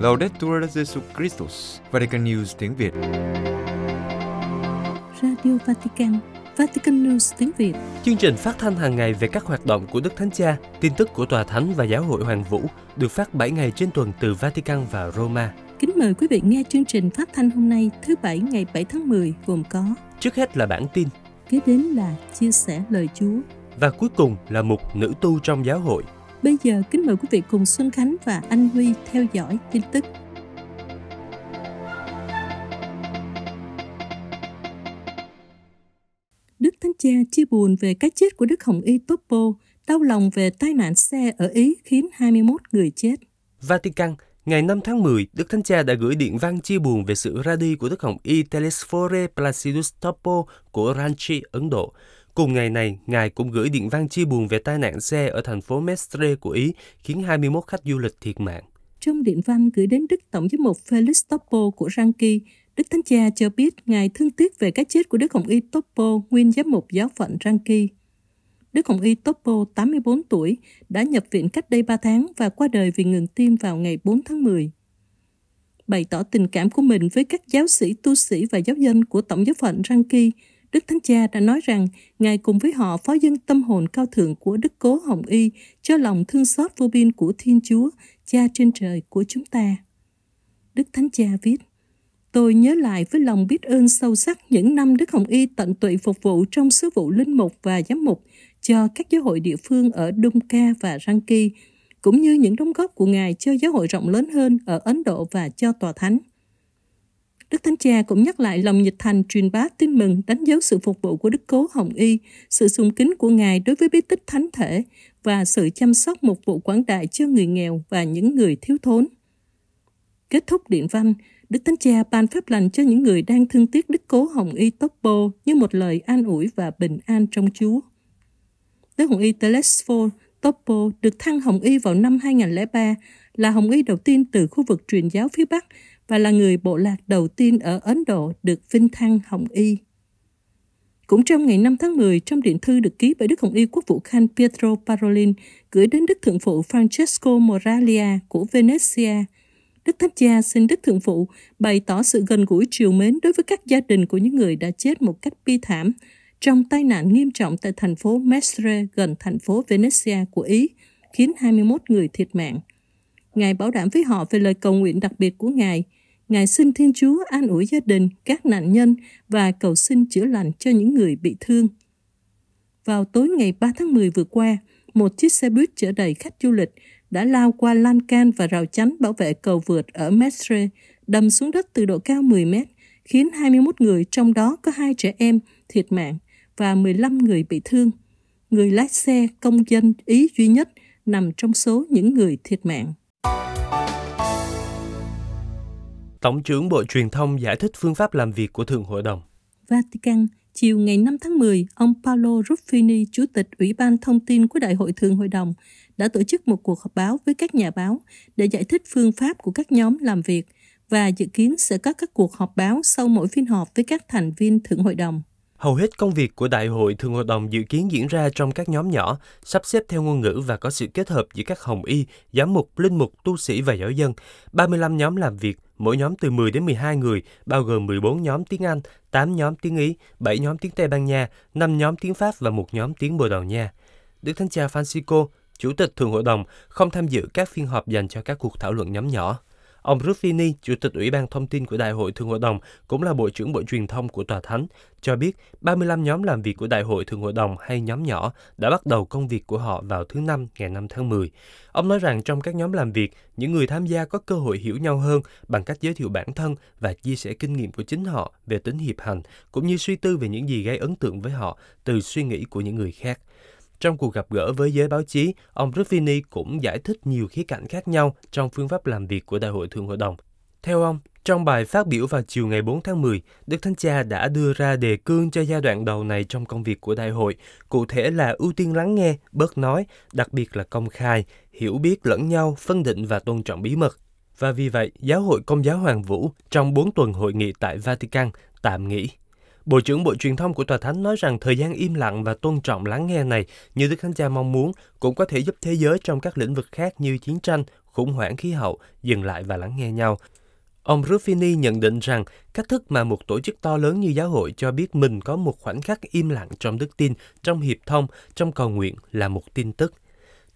Laudetur Jesu Christus, Vatican News tiếng Việt. Radio Vatican, Vatican News tiếng Việt. Chương trình phát thanh hàng ngày về các hoạt động của Đức Thánh Cha, tin tức của Tòa Thánh và Giáo hội Hoàng Vũ được phát 7 ngày trên tuần từ Vatican và Roma. Kính mời quý vị nghe chương trình phát thanh hôm nay thứ Bảy ngày 7 tháng 10 gồm có Trước hết là bản tin Kế đến là chia sẻ lời Chúa và cuối cùng là mục nữ tu trong giáo hội. Bây giờ kính mời quý vị cùng Xuân Khánh và anh Huy theo dõi tin tức. Đức Thánh Cha chia buồn về cái chết của Đức Hồng Y Toppo, đau lòng về tai nạn xe ở Ý khiến 21 người chết. Vatican, ngày 5 tháng 10, Đức Thánh Cha đã gửi điện văn chia buồn về sự ra đi của Đức Hồng Y Telesphore Placidus Toppo của Ranchi, Ấn Độ. Cùng ngày này, Ngài cũng gửi điện văn chia buồn về tai nạn xe ở thành phố Mestre của Ý, khiến 21 khách du lịch thiệt mạng. Trong điện văn gửi đến Đức Tổng giám mục Felix Toppo của Ranki, Đức Thánh Cha cho biết Ngài thương tiếc về cái chết của Đức Hồng Y Toppo, nguyên giám mục giáo phận Ranki. Đức Hồng Y Toppo, 84 tuổi, đã nhập viện cách đây 3 tháng và qua đời vì ngừng tim vào ngày 4 tháng 10. Bày tỏ tình cảm của mình với các giáo sĩ, tu sĩ và giáo dân của Tổng giáo phận Ranki, Đức Thánh Cha đã nói rằng Ngài cùng với họ phó dân tâm hồn cao thượng của Đức Cố Hồng Y cho lòng thương xót vô biên của Thiên Chúa, Cha trên trời của chúng ta. Đức Thánh Cha viết, Tôi nhớ lại với lòng biết ơn sâu sắc những năm Đức Hồng Y tận tụy phục vụ trong sứ vụ linh mục và giám mục cho các giáo hội địa phương ở Đông Ca và Ranki, cũng như những đóng góp của Ngài cho giáo hội rộng lớn hơn ở Ấn Độ và cho Tòa Thánh. Đức Thánh Cha cũng nhắc lại lòng nhiệt thành truyền bá tin mừng đánh dấu sự phục vụ của Đức Cố Hồng Y, sự sùng kính của Ngài đối với bí tích thánh thể và sự chăm sóc một vụ quảng đại cho người nghèo và những người thiếu thốn. Kết thúc điện văn, Đức Thánh Cha ban phép lành cho những người đang thương tiếc Đức Cố Hồng Y Toppo như một lời an ủi và bình an trong Chúa. Đức Hồng Y Telesphore Toppo được thăng Hồng Y vào năm 2003, là Hồng Y đầu tiên từ khu vực truyền giáo phía Bắc và là người bộ lạc đầu tiên ở Ấn Độ được vinh thăng Hồng Y. Cũng trong ngày 5 tháng 10, trong điện thư được ký bởi Đức Hồng Y Quốc vụ Khanh Pietro Parolin gửi đến Đức Thượng phụ Francesco Moralia của Venezia, Đức Thánh Cha xin Đức Thượng phụ bày tỏ sự gần gũi triều mến đối với các gia đình của những người đã chết một cách bi thảm trong tai nạn nghiêm trọng tại thành phố Mestre gần thành phố Venezia của Ý, khiến 21 người thiệt mạng. Ngài bảo đảm với họ về lời cầu nguyện đặc biệt của Ngài. Ngài xin Thiên Chúa an ủi gia đình, các nạn nhân và cầu xin chữa lành cho những người bị thương. Vào tối ngày 3 tháng 10 vừa qua, một chiếc xe buýt chở đầy khách du lịch đã lao qua lan can và rào chắn bảo vệ cầu vượt ở Mestre, đâm xuống đất từ độ cao 10 mét, khiến 21 người, trong đó có hai trẻ em, thiệt mạng và 15 người bị thương. Người lái xe công dân Ý duy nhất nằm trong số những người thiệt mạng. Tổng trưởng Bộ Truyền thông giải thích phương pháp làm việc của Thượng Hội đồng. Vatican, chiều ngày 5 tháng 10, ông Paolo Ruffini, Chủ tịch Ủy ban Thông tin của Đại hội Thượng Hội đồng, đã tổ chức một cuộc họp báo với các nhà báo để giải thích phương pháp của các nhóm làm việc và dự kiến sẽ có các cuộc họp báo sau mỗi phiên họp với các thành viên Thượng Hội đồng. Hầu hết công việc của Đại hội Thường hội đồng dự kiến diễn ra trong các nhóm nhỏ, sắp xếp theo ngôn ngữ và có sự kết hợp giữa các hồng y, giám mục, linh mục, tu sĩ và giáo dân. 35 nhóm làm việc, mỗi nhóm từ 10 đến 12 người, bao gồm 14 nhóm tiếng Anh, 8 nhóm tiếng Ý, 7 nhóm tiếng Tây Ban Nha, 5 nhóm tiếng Pháp và một nhóm tiếng Bồ Đào Nha. Đức Thánh Cha Francisco, Chủ tịch Thường hội đồng, không tham dự các phiên họp dành cho các cuộc thảo luận nhóm nhỏ. Ông Ruffini, Chủ tịch Ủy ban Thông tin của Đại hội Thường hội đồng, cũng là Bộ trưởng Bộ Truyền thông của Tòa Thánh, cho biết 35 nhóm làm việc của Đại hội Thường hội đồng hay nhóm nhỏ đã bắt đầu công việc của họ vào thứ Năm ngày 5 tháng 10. Ông nói rằng trong các nhóm làm việc, những người tham gia có cơ hội hiểu nhau hơn bằng cách giới thiệu bản thân và chia sẻ kinh nghiệm của chính họ về tính hiệp hành, cũng như suy tư về những gì gây ấn tượng với họ từ suy nghĩ của những người khác. Trong cuộc gặp gỡ với giới báo chí, ông Ruffini cũng giải thích nhiều khía cạnh khác nhau trong phương pháp làm việc của Đại hội Thượng Hội đồng. Theo ông, trong bài phát biểu vào chiều ngày 4 tháng 10, Đức Thánh Cha đã đưa ra đề cương cho giai đoạn đầu này trong công việc của đại hội, cụ thể là ưu tiên lắng nghe, bớt nói, đặc biệt là công khai, hiểu biết lẫn nhau, phân định và tôn trọng bí mật. Và vì vậy, Giáo hội Công giáo Hoàng Vũ trong 4 tuần hội nghị tại Vatican tạm nghỉ. Bộ trưởng Bộ Truyền thông của Tòa Thánh nói rằng thời gian im lặng và tôn trọng lắng nghe này, như Đức Thánh Cha mong muốn, cũng có thể giúp thế giới trong các lĩnh vực khác như chiến tranh, khủng hoảng khí hậu dừng lại và lắng nghe nhau. Ông Ruffini nhận định rằng cách thức mà một tổ chức to lớn như giáo hội cho biết mình có một khoảnh khắc im lặng trong đức tin, trong hiệp thông, trong cầu nguyện là một tin tức.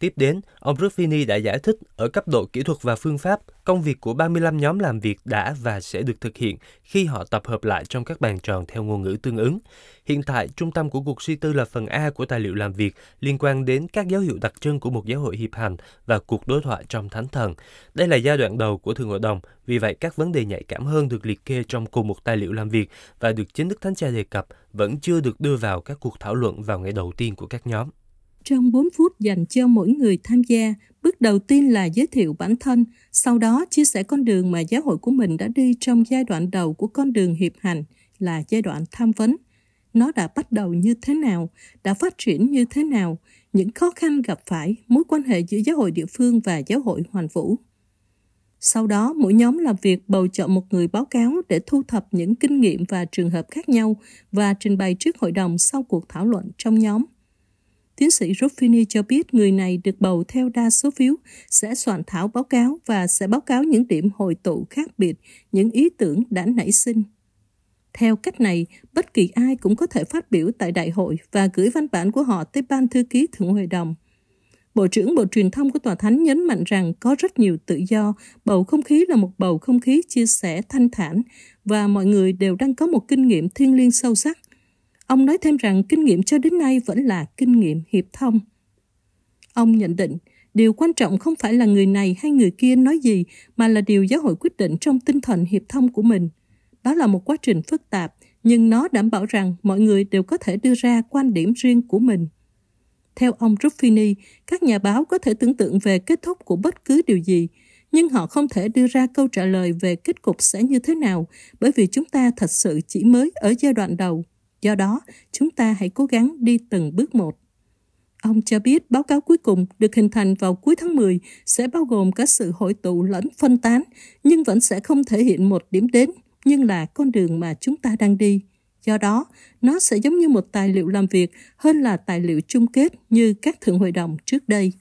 Tiếp đến, ông Ruffini đã giải thích ở cấp độ kỹ thuật và phương pháp, công việc của 35 nhóm làm việc đã và sẽ được thực hiện khi họ tập hợp lại trong các bàn tròn theo ngôn ngữ tương ứng. Hiện tại, trung tâm của cuộc suy tư là phần A của tài liệu làm việc liên quan đến các dấu hiệu đặc trưng của một giáo hội hiệp hành và cuộc đối thoại trong thánh thần. Đây là giai đoạn đầu của Thượng Hội đồng, vì vậy các vấn đề nhạy cảm hơn được liệt kê trong cùng một tài liệu làm việc và được chính Đức Thánh Cha đề cập vẫn chưa được đưa vào các cuộc thảo luận vào ngày đầu tiên của các nhóm. Trong 4 phút dành cho mỗi người tham gia, bước đầu tiên là giới thiệu bản thân, sau đó chia sẻ con đường mà giáo hội của mình đã đi trong giai đoạn đầu của con đường hiệp hành là giai đoạn tham vấn. Nó đã bắt đầu như thế nào, đã phát triển như thế nào, những khó khăn gặp phải, mối quan hệ giữa giáo hội địa phương và giáo hội hoàn vũ. Sau đó, mỗi nhóm làm việc bầu chọn một người báo cáo để thu thập những kinh nghiệm và trường hợp khác nhau và trình bày trước hội đồng sau cuộc thảo luận trong nhóm. Tiến sĩ Ruffini cho biết người này được bầu theo đa số phiếu sẽ soạn thảo báo cáo và sẽ báo cáo những điểm hội tụ khác biệt, những ý tưởng đã nảy sinh. Theo cách này, bất kỳ ai cũng có thể phát biểu tại đại hội và gửi văn bản của họ tới ban thư ký thượng hội đồng. Bộ trưởng Bộ Truyền thông của Tòa Thánh nhấn mạnh rằng có rất nhiều tự do, bầu không khí là một bầu không khí chia sẻ thanh thản và mọi người đều đang có một kinh nghiệm thiêng liêng sâu sắc Ông nói thêm rằng kinh nghiệm cho đến nay vẫn là kinh nghiệm hiệp thông. Ông nhận định, điều quan trọng không phải là người này hay người kia nói gì, mà là điều giáo hội quyết định trong tinh thần hiệp thông của mình. Đó là một quá trình phức tạp, nhưng nó đảm bảo rằng mọi người đều có thể đưa ra quan điểm riêng của mình. Theo ông Ruffini, các nhà báo có thể tưởng tượng về kết thúc của bất cứ điều gì, nhưng họ không thể đưa ra câu trả lời về kết cục sẽ như thế nào, bởi vì chúng ta thật sự chỉ mới ở giai đoạn đầu. Do đó, chúng ta hãy cố gắng đi từng bước một. Ông cho biết báo cáo cuối cùng được hình thành vào cuối tháng 10 sẽ bao gồm cả sự hội tụ lẫn phân tán, nhưng vẫn sẽ không thể hiện một điểm đến, nhưng là con đường mà chúng ta đang đi. Do đó, nó sẽ giống như một tài liệu làm việc hơn là tài liệu chung kết như các thượng hội đồng trước đây.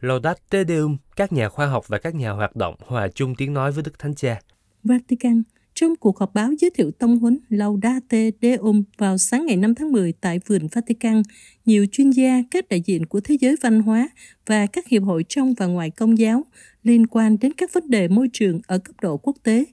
Laudate Deum, các nhà khoa học và các nhà hoạt động hòa chung tiếng nói với Đức Thánh Cha. Vatican trong cuộc họp báo giới thiệu tông huấn Laudate Deum vào sáng ngày 5 tháng 10 tại vườn Vatican, nhiều chuyên gia, các đại diện của thế giới văn hóa và các hiệp hội trong và ngoài công giáo liên quan đến các vấn đề môi trường ở cấp độ quốc tế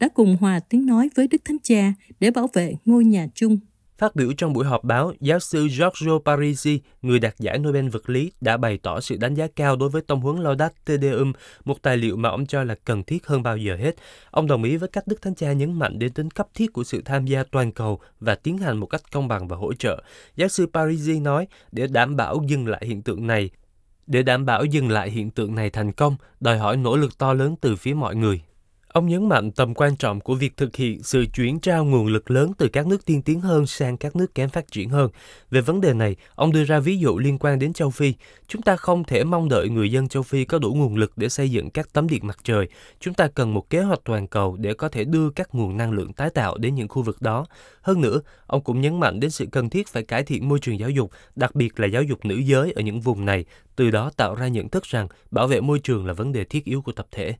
đã cùng hòa tiếng nói với Đức Thánh Cha để bảo vệ ngôi nhà chung. Phát biểu trong buổi họp báo, giáo sư Giorgio Parisi, người đạt giải Nobel vật lý, đã bày tỏ sự đánh giá cao đối với tông huấn Laudate Deum, một tài liệu mà ông cho là cần thiết hơn bao giờ hết. Ông đồng ý với cách Đức Thánh Cha nhấn mạnh đến tính cấp thiết của sự tham gia toàn cầu và tiến hành một cách công bằng và hỗ trợ. Giáo sư Parisi nói, để đảm bảo dừng lại hiện tượng này, để đảm bảo dừng lại hiện tượng này thành công, đòi hỏi nỗ lực to lớn từ phía mọi người. Ông nhấn mạnh tầm quan trọng của việc thực hiện sự chuyển trao nguồn lực lớn từ các nước tiên tiến hơn sang các nước kém phát triển hơn. Về vấn đề này, ông đưa ra ví dụ liên quan đến châu Phi. Chúng ta không thể mong đợi người dân châu Phi có đủ nguồn lực để xây dựng các tấm điện mặt trời. Chúng ta cần một kế hoạch toàn cầu để có thể đưa các nguồn năng lượng tái tạo đến những khu vực đó. Hơn nữa, ông cũng nhấn mạnh đến sự cần thiết phải cải thiện môi trường giáo dục, đặc biệt là giáo dục nữ giới ở những vùng này, từ đó tạo ra nhận thức rằng bảo vệ môi trường là vấn đề thiết yếu của tập thể.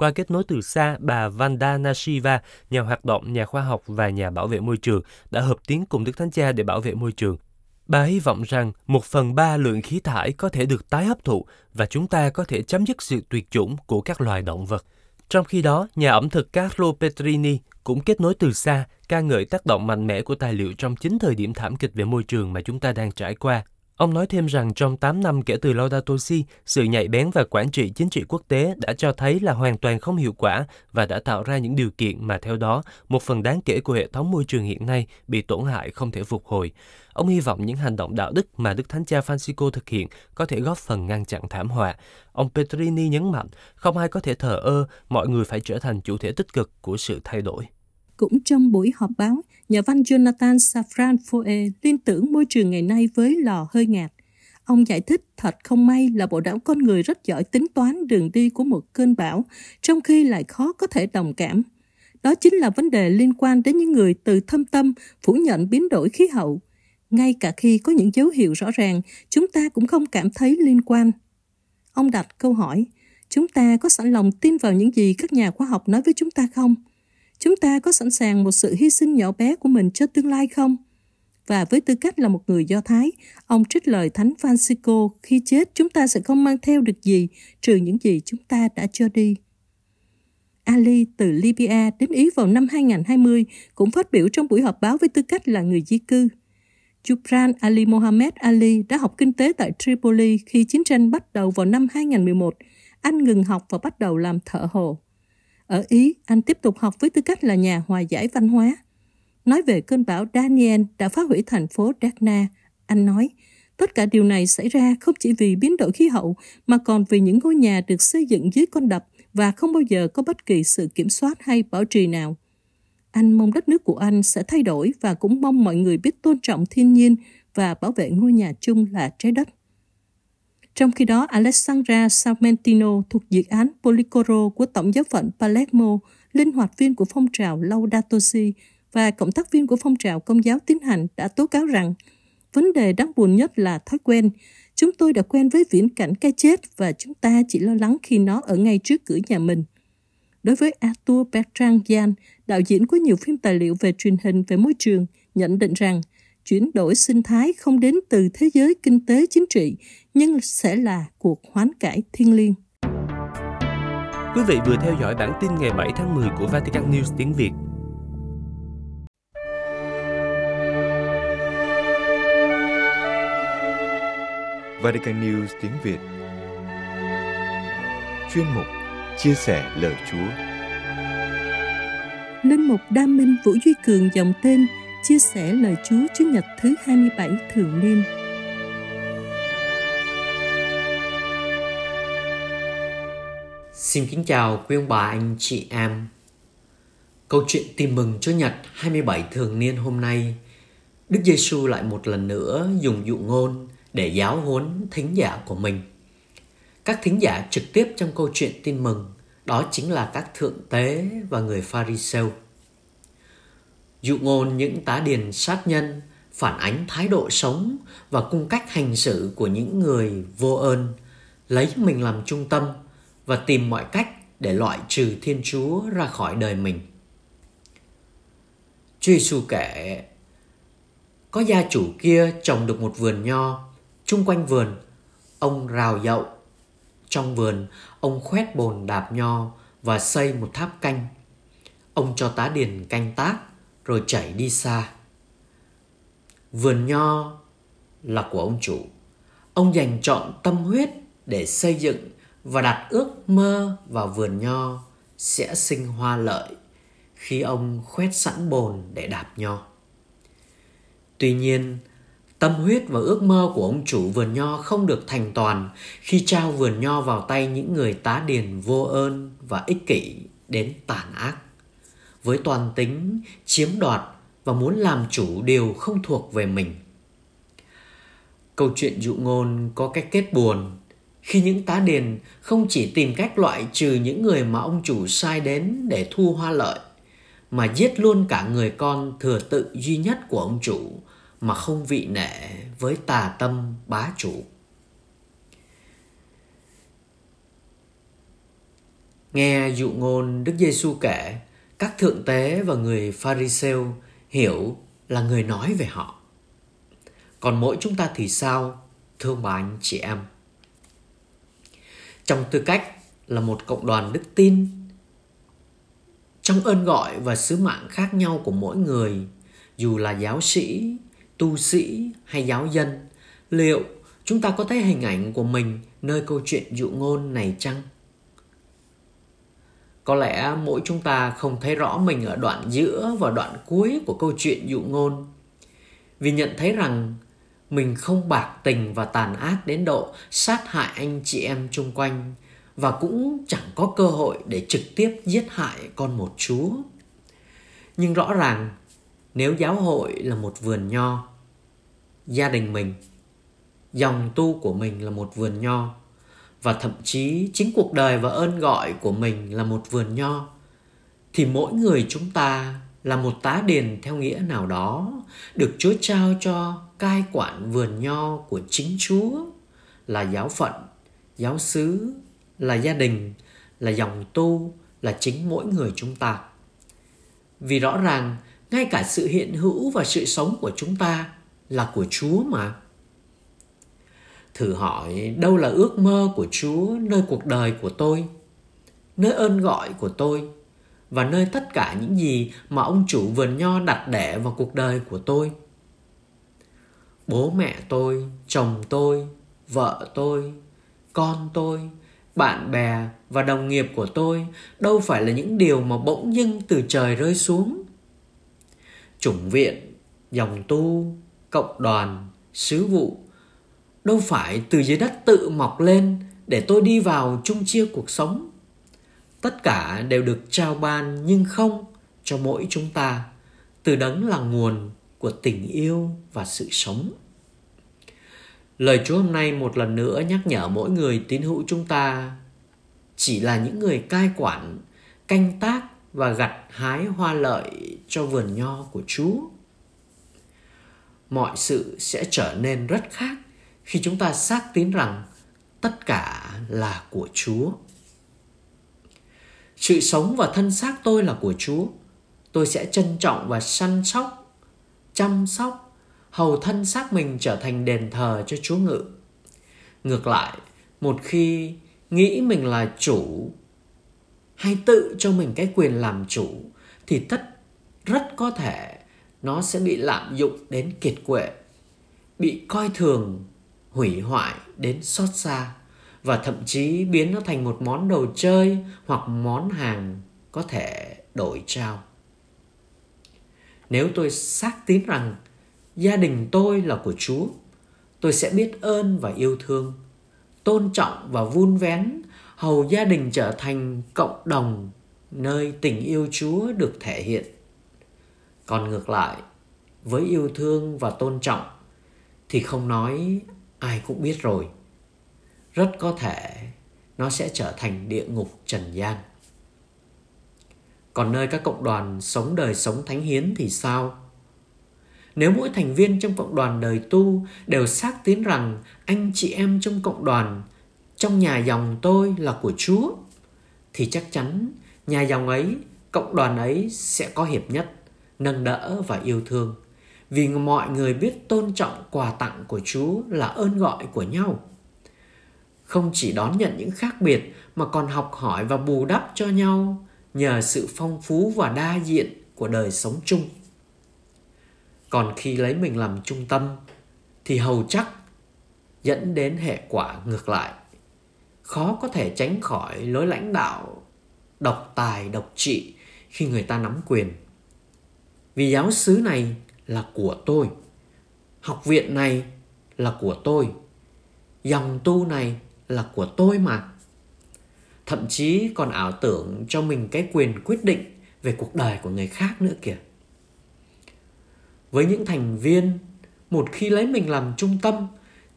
Qua kết nối từ xa, bà Vandana Shiva, nhà hoạt động, nhà khoa học và nhà bảo vệ môi trường, đã hợp tiếng cùng Đức Thánh Cha để bảo vệ môi trường. Bà hy vọng rằng một phần ba lượng khí thải có thể được tái hấp thụ và chúng ta có thể chấm dứt sự tuyệt chủng của các loài động vật. Trong khi đó, nhà ẩm thực Carlo Petrini cũng kết nối từ xa, ca ngợi tác động mạnh mẽ của tài liệu trong chính thời điểm thảm kịch về môi trường mà chúng ta đang trải qua. Ông nói thêm rằng trong 8 năm kể từ Laudato Si, sự nhạy bén và quản trị chính trị quốc tế đã cho thấy là hoàn toàn không hiệu quả và đã tạo ra những điều kiện mà theo đó một phần đáng kể của hệ thống môi trường hiện nay bị tổn hại không thể phục hồi. Ông hy vọng những hành động đạo đức mà Đức Thánh Cha Francisco thực hiện có thể góp phần ngăn chặn thảm họa. Ông Petrini nhấn mạnh, không ai có thể thờ ơ, mọi người phải trở thành chủ thể tích cực của sự thay đổi. Cũng trong buổi họp báo, nhà văn Jonathan Safran Foer liên tưởng môi trường ngày nay với lò hơi ngạt. Ông giải thích thật không may là bộ não con người rất giỏi tính toán đường đi của một cơn bão, trong khi lại khó có thể đồng cảm. Đó chính là vấn đề liên quan đến những người từ thâm tâm phủ nhận biến đổi khí hậu. Ngay cả khi có những dấu hiệu rõ ràng, chúng ta cũng không cảm thấy liên quan. Ông đặt câu hỏi, chúng ta có sẵn lòng tin vào những gì các nhà khoa học nói với chúng ta không? Chúng ta có sẵn sàng một sự hy sinh nhỏ bé của mình cho tương lai không? Và với tư cách là một người Do Thái, ông trích lời Thánh Francisco khi chết chúng ta sẽ không mang theo được gì trừ những gì chúng ta đã cho đi. Ali từ Libya đến Ý vào năm 2020 cũng phát biểu trong buổi họp báo với tư cách là người di cư. Jubran Ali Mohammed Ali đã học kinh tế tại Tripoli khi chiến tranh bắt đầu vào năm 2011. Anh ngừng học và bắt đầu làm thợ hồ. Ở Ý, anh tiếp tục học với tư cách là nhà hòa giải văn hóa. Nói về cơn bão Daniel đã phá hủy thành phố Darna, anh nói, tất cả điều này xảy ra không chỉ vì biến đổi khí hậu mà còn vì những ngôi nhà được xây dựng dưới con đập và không bao giờ có bất kỳ sự kiểm soát hay bảo trì nào. Anh mong đất nước của anh sẽ thay đổi và cũng mong mọi người biết tôn trọng thiên nhiên và bảo vệ ngôi nhà chung là trái đất. Trong khi đó, Alessandra Salmentino thuộc dự án Policoro của Tổng giáo phận Palermo, linh hoạt viên của phong trào Laudato Si và cộng tác viên của phong trào công giáo tiến hành đã tố cáo rằng vấn đề đáng buồn nhất là thói quen. Chúng tôi đã quen với viễn cảnh cái chết và chúng ta chỉ lo lắng khi nó ở ngay trước cửa nhà mình. Đối với Arthur Bertrand Jan, đạo diễn của nhiều phim tài liệu về truyền hình về môi trường, nhận định rằng chuyển đổi sinh thái không đến từ thế giới kinh tế chính trị, nhưng sẽ là cuộc hoán cải thiên liêng. Quý vị vừa theo dõi bản tin ngày 7 tháng 10 của Vatican News tiếng Việt. Vatican News tiếng Việt Chuyên mục Chia sẻ lời Chúa Linh mục Đam Minh Vũ Duy Cường dòng tên chia sẻ lời Chúa Chúa Nhật thứ 27 thường niên. Xin kính chào quý ông bà anh chị em. Câu chuyện tin mừng Chúa Nhật 27 thường niên hôm nay, Đức Giêsu lại một lần nữa dùng dụ ngôn để giáo huấn thính giả của mình. Các thính giả trực tiếp trong câu chuyện tin mừng đó chính là các thượng tế và người Pharisêu. Dụ ngôn những tá điền sát nhân phản ánh thái độ sống và cung cách hành xử của những người vô ơn, lấy mình làm trung tâm và tìm mọi cách để loại trừ Thiên Chúa ra khỏi đời mình. Chúa Giêsu kể, có gia chủ kia trồng được một vườn nho, chung quanh vườn, ông rào dậu. Trong vườn, ông khoét bồn đạp nho và xây một tháp canh. Ông cho tá điền canh tác, rồi chảy đi xa. Vườn nho là của ông chủ. Ông dành chọn tâm huyết để xây dựng và đặt ước mơ vào vườn nho sẽ sinh hoa lợi khi ông khoét sẵn bồn để đạp nho. Tuy nhiên, tâm huyết và ước mơ của ông chủ vườn nho không được thành toàn khi trao vườn nho vào tay những người tá điền vô ơn và ích kỷ đến tàn ác với toàn tính chiếm đoạt và muốn làm chủ điều không thuộc về mình. Câu chuyện dụ ngôn có cái kết buồn khi những tá điền không chỉ tìm cách loại trừ những người mà ông chủ sai đến để thu hoa lợi, mà giết luôn cả người con thừa tự duy nhất của ông chủ mà không vị nể với tà tâm bá chủ. Nghe dụ ngôn Đức Giêsu kể, các thượng tế và người Pharisêu hiểu là người nói về họ. Còn mỗi chúng ta thì sao, thương bà anh chị em? Trong tư cách là một cộng đoàn đức tin, trong ơn gọi và sứ mạng khác nhau của mỗi người, dù là giáo sĩ, tu sĩ hay giáo dân, liệu chúng ta có thấy hình ảnh của mình nơi câu chuyện dụ ngôn này chăng? Có lẽ mỗi chúng ta không thấy rõ mình ở đoạn giữa và đoạn cuối của câu chuyện dụ ngôn. Vì nhận thấy rằng mình không bạc tình và tàn ác đến độ sát hại anh chị em chung quanh và cũng chẳng có cơ hội để trực tiếp giết hại con một chúa. Nhưng rõ ràng nếu giáo hội là một vườn nho, gia đình mình, dòng tu của mình là một vườn nho, và thậm chí chính cuộc đời và ơn gọi của mình là một vườn nho thì mỗi người chúng ta là một tá điền theo nghĩa nào đó được Chúa trao cho cai quản vườn nho của chính Chúa là giáo phận, giáo xứ, là gia đình, là dòng tu, là chính mỗi người chúng ta. Vì rõ ràng ngay cả sự hiện hữu và sự sống của chúng ta là của Chúa mà. Thử hỏi đâu là ước mơ của Chúa nơi cuộc đời của tôi, nơi ơn gọi của tôi và nơi tất cả những gì mà ông chủ vườn nho đặt đẻ vào cuộc đời của tôi. Bố mẹ tôi, chồng tôi, vợ tôi, con tôi, bạn bè và đồng nghiệp của tôi đâu phải là những điều mà bỗng dưng từ trời rơi xuống. Chủng viện, dòng tu, cộng đoàn, sứ vụ đâu phải từ dưới đất tự mọc lên để tôi đi vào chung chia cuộc sống. Tất cả đều được trao ban nhưng không cho mỗi chúng ta, từ đấng là nguồn của tình yêu và sự sống. Lời Chúa hôm nay một lần nữa nhắc nhở mỗi người tín hữu chúng ta chỉ là những người cai quản, canh tác và gặt hái hoa lợi cho vườn nho của Chúa. Mọi sự sẽ trở nên rất khác khi chúng ta xác tín rằng tất cả là của Chúa. Sự sống và thân xác tôi là của Chúa. Tôi sẽ trân trọng và săn sóc, chăm sóc, hầu thân xác mình trở thành đền thờ cho Chúa ngự. Ngược lại, một khi nghĩ mình là chủ hay tự cho mình cái quyền làm chủ thì tất rất có thể nó sẽ bị lạm dụng đến kiệt quệ, bị coi thường, hủy hoại đến xót xa và thậm chí biến nó thành một món đồ chơi hoặc món hàng có thể đổi trao. Nếu tôi xác tín rằng gia đình tôi là của Chúa, tôi sẽ biết ơn và yêu thương, tôn trọng và vun vén hầu gia đình trở thành cộng đồng nơi tình yêu Chúa được thể hiện. Còn ngược lại, với yêu thương và tôn trọng thì không nói ai cũng biết rồi. Rất có thể nó sẽ trở thành địa ngục trần gian. Còn nơi các cộng đoàn sống đời sống thánh hiến thì sao? Nếu mỗi thành viên trong cộng đoàn đời tu đều xác tín rằng anh chị em trong cộng đoàn, trong nhà dòng tôi là của Chúa, thì chắc chắn nhà dòng ấy, cộng đoàn ấy sẽ có hiệp nhất, nâng đỡ và yêu thương. Vì mọi người biết tôn trọng quà tặng của Chúa là ơn gọi của nhau. Không chỉ đón nhận những khác biệt mà còn học hỏi và bù đắp cho nhau nhờ sự phong phú và đa diện của đời sống chung. Còn khi lấy mình làm trung tâm, thì hầu chắc dẫn đến hệ quả ngược lại. Khó có thể tránh khỏi lối lãnh đạo, độc tài, độc trị khi người ta nắm quyền. Vì giáo xứ này là của tôi. Học viện này là của tôi. Dòng tu này là của tôi mà. Thậm chí còn ảo tưởng cho mình cái quyền quyết định về cuộc đời của người khác nữa kìa. Với những thành viên, một khi lấy mình làm trung tâm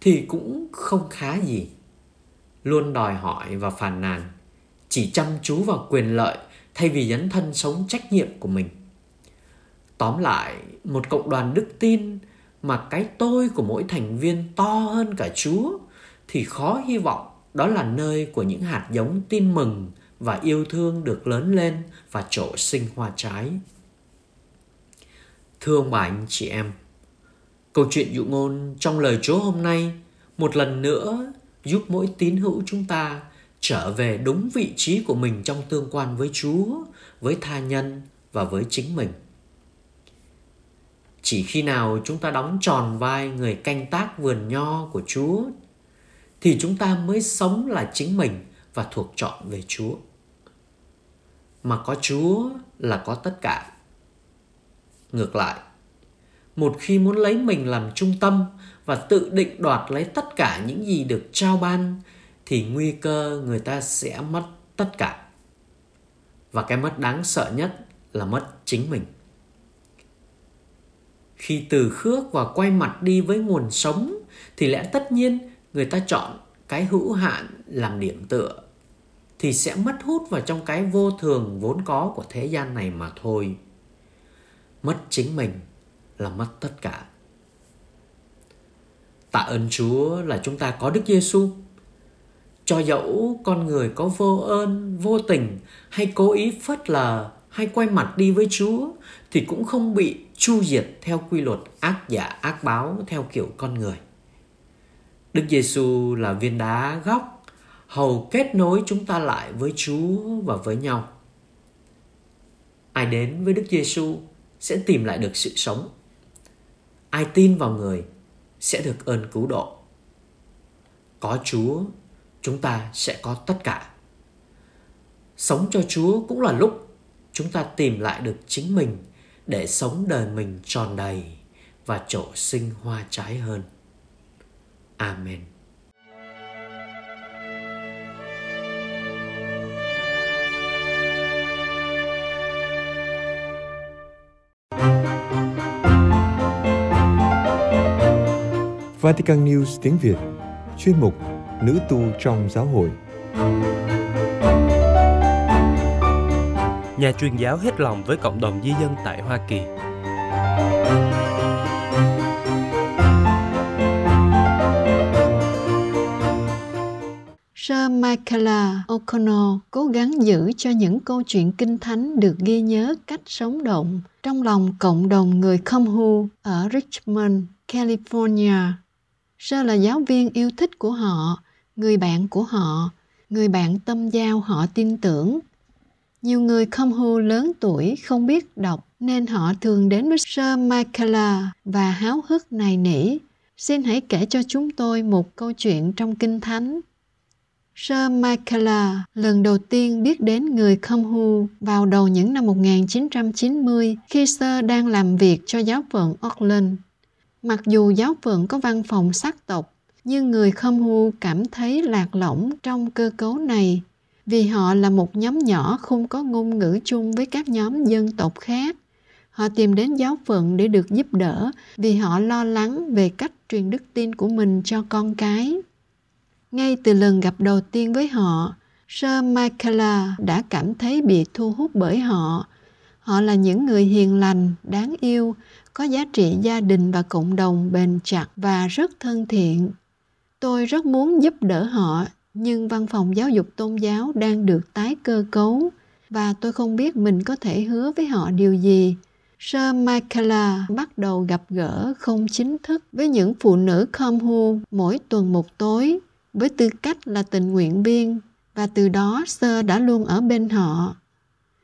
thì cũng không khá gì. Luôn đòi hỏi và phàn nàn, chỉ chăm chú vào quyền lợi thay vì dấn thân sống trách nhiệm của mình tóm lại một cộng đoàn đức tin mà cái tôi của mỗi thành viên to hơn cả chúa thì khó hy vọng đó là nơi của những hạt giống tin mừng và yêu thương được lớn lên và trổ sinh hoa trái Thưa ông bà anh chị em, câu chuyện dụ ngôn trong lời Chúa hôm nay một lần nữa giúp mỗi tín hữu chúng ta trở về đúng vị trí của mình trong tương quan với Chúa, với tha nhân và với chính mình. Chỉ khi nào chúng ta đóng tròn vai người canh tác vườn nho của Chúa thì chúng ta mới sống là chính mình và thuộc chọn về Chúa. Mà có Chúa là có tất cả Ngược lại, một khi muốn lấy mình làm trung tâm và tự định đoạt lấy tất cả những gì được trao ban thì nguy cơ người ta sẽ mất tất cả. Và cái mất đáng sợ nhất là mất chính mình. Khi từ khước và quay mặt đi với nguồn sống thì lẽ tất nhiên người ta chọn cái hữu hạn làm điểm tựa thì sẽ mất hút vào trong cái vô thường vốn có của thế gian này mà thôi. Mất chính mình là mất tất cả. Tạ ơn Chúa là chúng ta có Đức Giêsu. Cho dẫu con người có vô ơn, vô tình hay cố ý phớt lờ hay quay mặt đi với Chúa thì cũng không bị chu diệt theo quy luật ác giả ác báo theo kiểu con người. Đức Giêsu là viên đá góc hầu kết nối chúng ta lại với Chúa và với nhau. Ai đến với Đức Giêsu sẽ tìm lại được sự sống. Ai tin vào người sẽ được ơn cứu độ. Có Chúa, chúng ta sẽ có tất cả. Sống cho Chúa cũng là lúc chúng ta tìm lại được chính mình để sống đời mình tròn đầy và trổ sinh hoa trái hơn. Amen. Vatican News tiếng Việt, Chuyên mục Nữ tu trong giáo hội Nhà truyền giáo hết lòng với cộng đồng di dân tại Hoa Kỳ Sir Michaela O'Connell cố gắng giữ cho những câu chuyện kinh thánh được ghi nhớ cách sống động trong lòng cộng đồng người Khomhu ở Richmond, California. Sir là giáo viên yêu thích của họ, người bạn của họ, người bạn tâm giao họ tin tưởng. Nhiều người Khomhu lớn tuổi không biết đọc nên họ thường đến với Sir Michaela và háo hức nài nỉ. Xin hãy kể cho chúng tôi một câu chuyện trong Kinh Thánh Sir Michaela lần đầu tiên biết đến người Khomhu vào đầu những năm 1990 khi Sir đang làm việc cho giáo phận Auckland. Mặc dù giáo phận có văn phòng sắc tộc, nhưng người Khomhu cảm thấy lạc lõng trong cơ cấu này vì họ là một nhóm nhỏ không có ngôn ngữ chung với các nhóm dân tộc khác. Họ tìm đến giáo phận để được giúp đỡ vì họ lo lắng về cách truyền đức tin của mình cho con cái. Ngay từ lần gặp đầu tiên với họ, Sir Michaela đã cảm thấy bị thu hút bởi họ. Họ là những người hiền lành, đáng yêu, có giá trị gia đình và cộng đồng bền chặt và rất thân thiện. Tôi rất muốn giúp đỡ họ, nhưng văn phòng giáo dục tôn giáo đang được tái cơ cấu, và tôi không biết mình có thể hứa với họ điều gì. Sir Michaela bắt đầu gặp gỡ không chính thức với những phụ nữ Khomhu mỗi tuần một tối, với tư cách là tình nguyện viên, và từ đó Sơ đã luôn ở bên họ.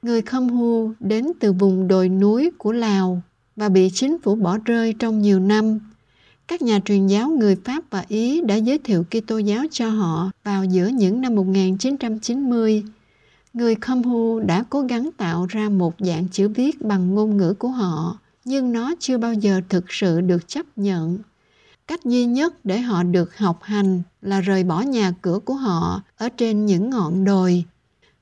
Người Khâm Hu đến từ vùng đồi núi của Lào và bị chính phủ bỏ rơi trong nhiều năm. Các nhà truyền giáo người Pháp và Ý đã giới thiệu Kitô giáo cho họ vào giữa những năm 1990. Người Khmer đã cố gắng tạo ra một dạng chữ viết bằng ngôn ngữ của họ, nhưng nó chưa bao giờ thực sự được chấp nhận. Cách duy nhất để họ được học hành là rời bỏ nhà cửa của họ ở trên những ngọn đồi.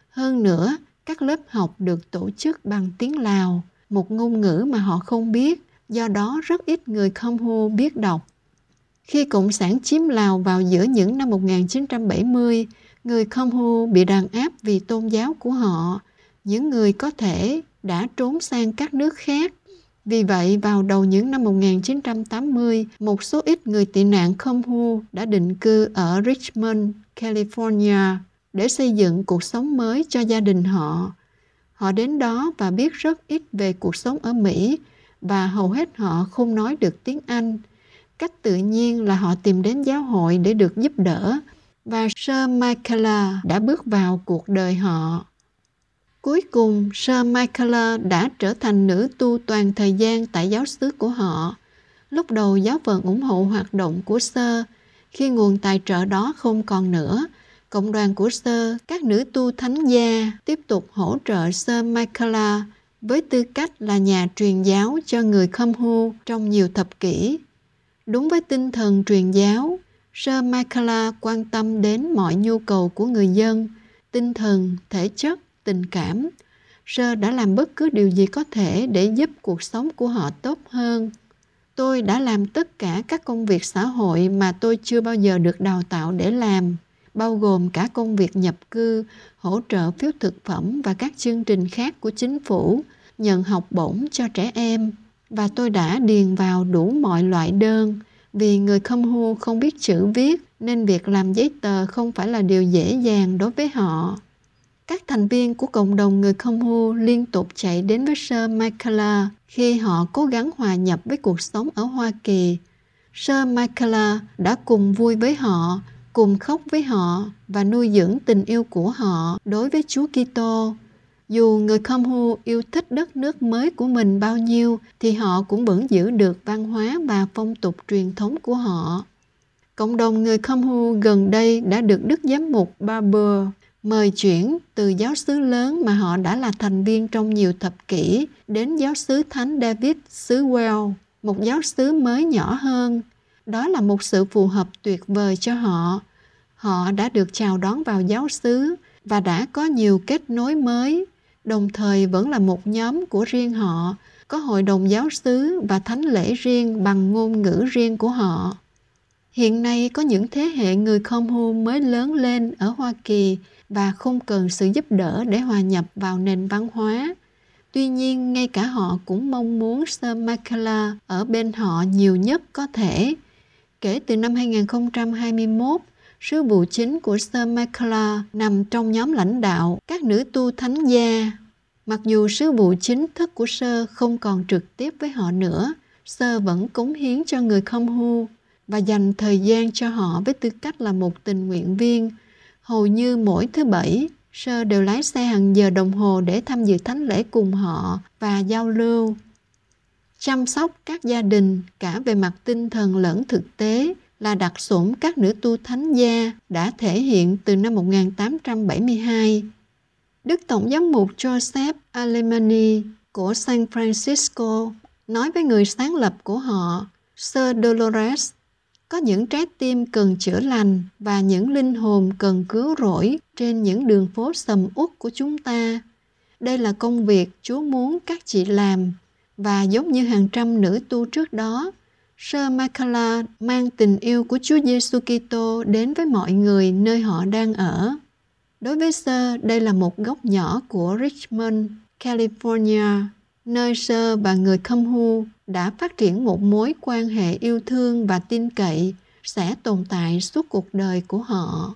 Hơn nữa các lớp học được tổ chức bằng tiếng lào một ngôn ngữ mà họ không biết do đó rất ít người không hô biết đọc khi Cộng sản chiếm Lào vào giữa những năm 1970, người Khmer Hu bị đàn áp vì tôn giáo của họ. Những người có thể đã trốn sang các nước khác vì vậy, vào đầu những năm 1980, một số ít người tị nạn Khomhu đã định cư ở Richmond, California để xây dựng cuộc sống mới cho gia đình họ. Họ đến đó và biết rất ít về cuộc sống ở Mỹ và hầu hết họ không nói được tiếng Anh. Cách tự nhiên là họ tìm đến giáo hội để được giúp đỡ và Sir Michaela đã bước vào cuộc đời họ. Cuối cùng, Sir Michaela đã trở thành nữ tu toàn thời gian tại giáo xứ của họ. Lúc đầu giáo phận ủng hộ hoạt động của Sir, khi nguồn tài trợ đó không còn nữa, cộng đoàn của Sir, các nữ tu thánh gia tiếp tục hỗ trợ Sir Michaela với tư cách là nhà truyền giáo cho người khâm hu trong nhiều thập kỷ. Đúng với tinh thần truyền giáo, Sơ Michaela quan tâm đến mọi nhu cầu của người dân, tinh thần, thể chất tình cảm. Sơ đã làm bất cứ điều gì có thể để giúp cuộc sống của họ tốt hơn. Tôi đã làm tất cả các công việc xã hội mà tôi chưa bao giờ được đào tạo để làm bao gồm cả công việc nhập cư, hỗ trợ phiếu thực phẩm và các chương trình khác của chính phủ, nhận học bổng cho trẻ em. Và tôi đã điền vào đủ mọi loại đơn. Vì người Khâm Hu không biết chữ viết nên việc làm giấy tờ không phải là điều dễ dàng đối với họ. Các thành viên của cộng đồng người Khâm Hu liên tục chạy đến với Sir Michaela khi họ cố gắng hòa nhập với cuộc sống ở Hoa Kỳ. Sir Michaela đã cùng vui với họ, cùng khóc với họ và nuôi dưỡng tình yêu của họ đối với Chúa Kitô. Dù người khom Hu yêu thích đất nước mới của mình bao nhiêu thì họ cũng vẫn giữ được văn hóa và phong tục truyền thống của họ. Cộng đồng người khom Hu gần đây đã được Đức Giám mục Barber mời chuyển từ giáo sứ lớn mà họ đã là thành viên trong nhiều thập kỷ đến giáo sứ Thánh David xứ Wales, một giáo sứ mới nhỏ hơn. Đó là một sự phù hợp tuyệt vời cho họ. Họ đã được chào đón vào giáo xứ và đã có nhiều kết nối mới, đồng thời vẫn là một nhóm của riêng họ, có hội đồng giáo xứ và thánh lễ riêng bằng ngôn ngữ riêng của họ. Hiện nay có những thế hệ người không hu mới lớn lên ở Hoa Kỳ và không cần sự giúp đỡ để hòa nhập vào nền văn hóa. Tuy nhiên, ngay cả họ cũng mong muốn Sir Michaela ở bên họ nhiều nhất có thể. Kể từ năm 2021, sứ vụ chính của Sir Michaela nằm trong nhóm lãnh đạo các nữ tu thánh gia. Mặc dù sứ vụ chính thức của Sơ không còn trực tiếp với họ nữa, Sơ vẫn cống hiến cho người không hu và dành thời gian cho họ với tư cách là một tình nguyện viên Hầu như mỗi thứ bảy, Sơ đều lái xe hàng giờ đồng hồ để tham dự thánh lễ cùng họ và giao lưu. Chăm sóc các gia đình cả về mặt tinh thần lẫn thực tế là đặc sủng các nữ tu thánh gia đã thể hiện từ năm 1872. Đức Tổng giám mục Joseph Alemani của San Francisco nói với người sáng lập của họ, Sir Dolores có những trái tim cần chữa lành và những linh hồn cần cứu rỗi trên những đường phố sầm uất của chúng ta. Đây là công việc Chúa muốn các chị làm và giống như hàng trăm nữ tu trước đó, Sơ Makala mang tình yêu của Chúa Giêsu Kitô đến với mọi người nơi họ đang ở. Đối với Sơ, đây là một góc nhỏ của Richmond, California, nơi Sơ và người Khâm Hu đã phát triển một mối quan hệ yêu thương và tin cậy sẽ tồn tại suốt cuộc đời của họ.